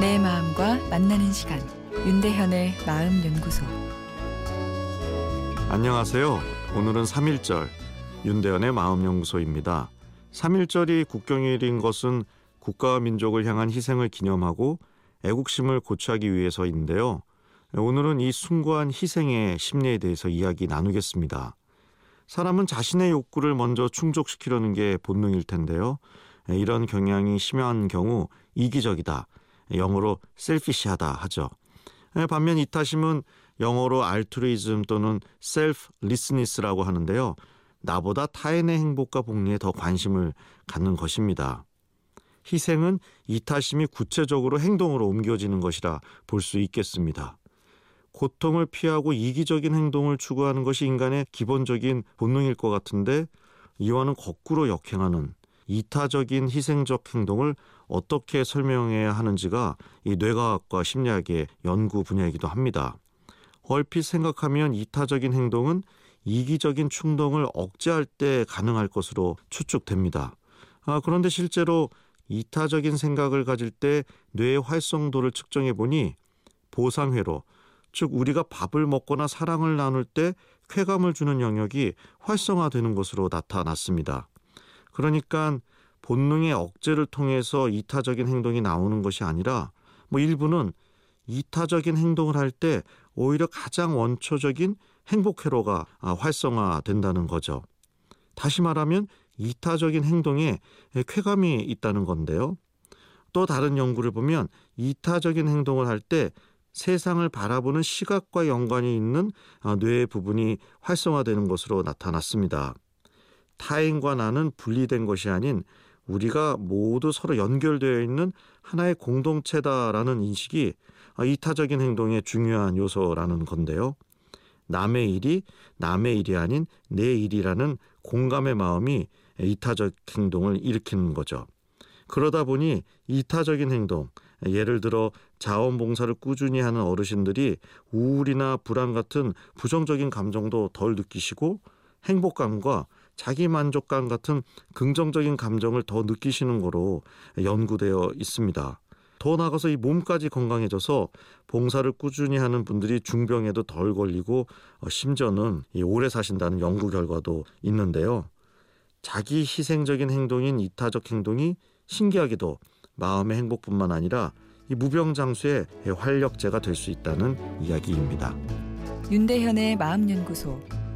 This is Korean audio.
내 마음과 만나는 시간 윤대현의 마음 연구소 안녕하세요. 오늘은 3.1절 윤대현의 마음 연구소입니다. 3.1절이 국경일인 것은 국가와 민족을 향한 희생을 기념하고 애국심을 고취하기 위해서인데요. 오늘은 이 숭고한 희생의 심리에 대해서 이야기 나누겠습니다. 사람은 자신의 욕구를 먼저 충족시키려는 게 본능일 텐데요. 이런 경향이 심한 경우 이기적이다. 영어로 selfish하다 하죠. 반면 이타심은 영어로 altruism 또는 selflessness라고 하는데요. 나보다 타인의 행복과 복리에 더 관심을 갖는 것입니다. 희생은 이타심이 구체적으로 행동으로 옮겨지는 것이라 볼 수 있겠습니다. 고통을 피하고 이기적인 행동을 추구하는 것이 인간의 기본적인 본능일 것 같은데 이와는 거꾸로 역행하는 이타적인 희생적 행동을 어떻게 설명해야 하는지가 이 뇌과학과 심리학의 연구 분야이기도 합니다. 얼핏 생각하면 이타적인 행동은 이기적인 충동을 억제할 때 가능할 것으로 추측됩니다. 아, 그런데 실제로 이타적인 생각을 가질 때 뇌의 활성도를 측정해 보니 보상회로 즉 우리가 밥을 먹거나 사랑을 나눌 때 쾌감을 주는 영역이 활성화되는 것으로 나타났습니다. 그러니까 본능의 억제를 통해서 이타적인 행동이 나오는 것이 아니라 뭐 일부는 이타적인 행동을 할 때 오히려 가장 원초적인 행복 회로가 활성화된다는 거죠. 다시 말하면 이타적인 행동에 쾌감이 있다는 건데요. 또 다른 연구를 보면 이타적인 행동을 할 때 세상을 바라보는 시각과 연관이 있는 뇌의 부분이 활성화되는 것으로 나타났습니다. 타인과 나는 분리된 것이 아닌 우리가 모두 서로 연결되어 있는 하나의 공동체다라는 인식이 이타적인 행동의 중요한 요소라는 건데요. 남의 일이 남의 일이 아닌 내 일이라는 공감의 마음이 이타적 행동을 일으키는 거죠. 그러다 보니 이타적인 행동, 예를 들어 자원봉사를 꾸준히 하는 어르신들이 우울이나 불안 같은 부정적인 감정도 덜 느끼시고 행복감과 자기 만족감 같은 긍정적인 감정을 더 느끼시는 거로 연구되어 있습니다. 더 나아가서 이 몸까지 건강해져서 봉사를 꾸준히 하는 분들이 중병에도 덜 걸리고 어, 심지어는 오래 사신다는 연구 결과도 있는데요. 자기 희생적인 행동인 이타적 행동이 신기하게도 마음의 행복뿐만 아니라 이 무병장수의 활력제가 될 수 있다는 이야기입니다. 윤대현의 마음연구소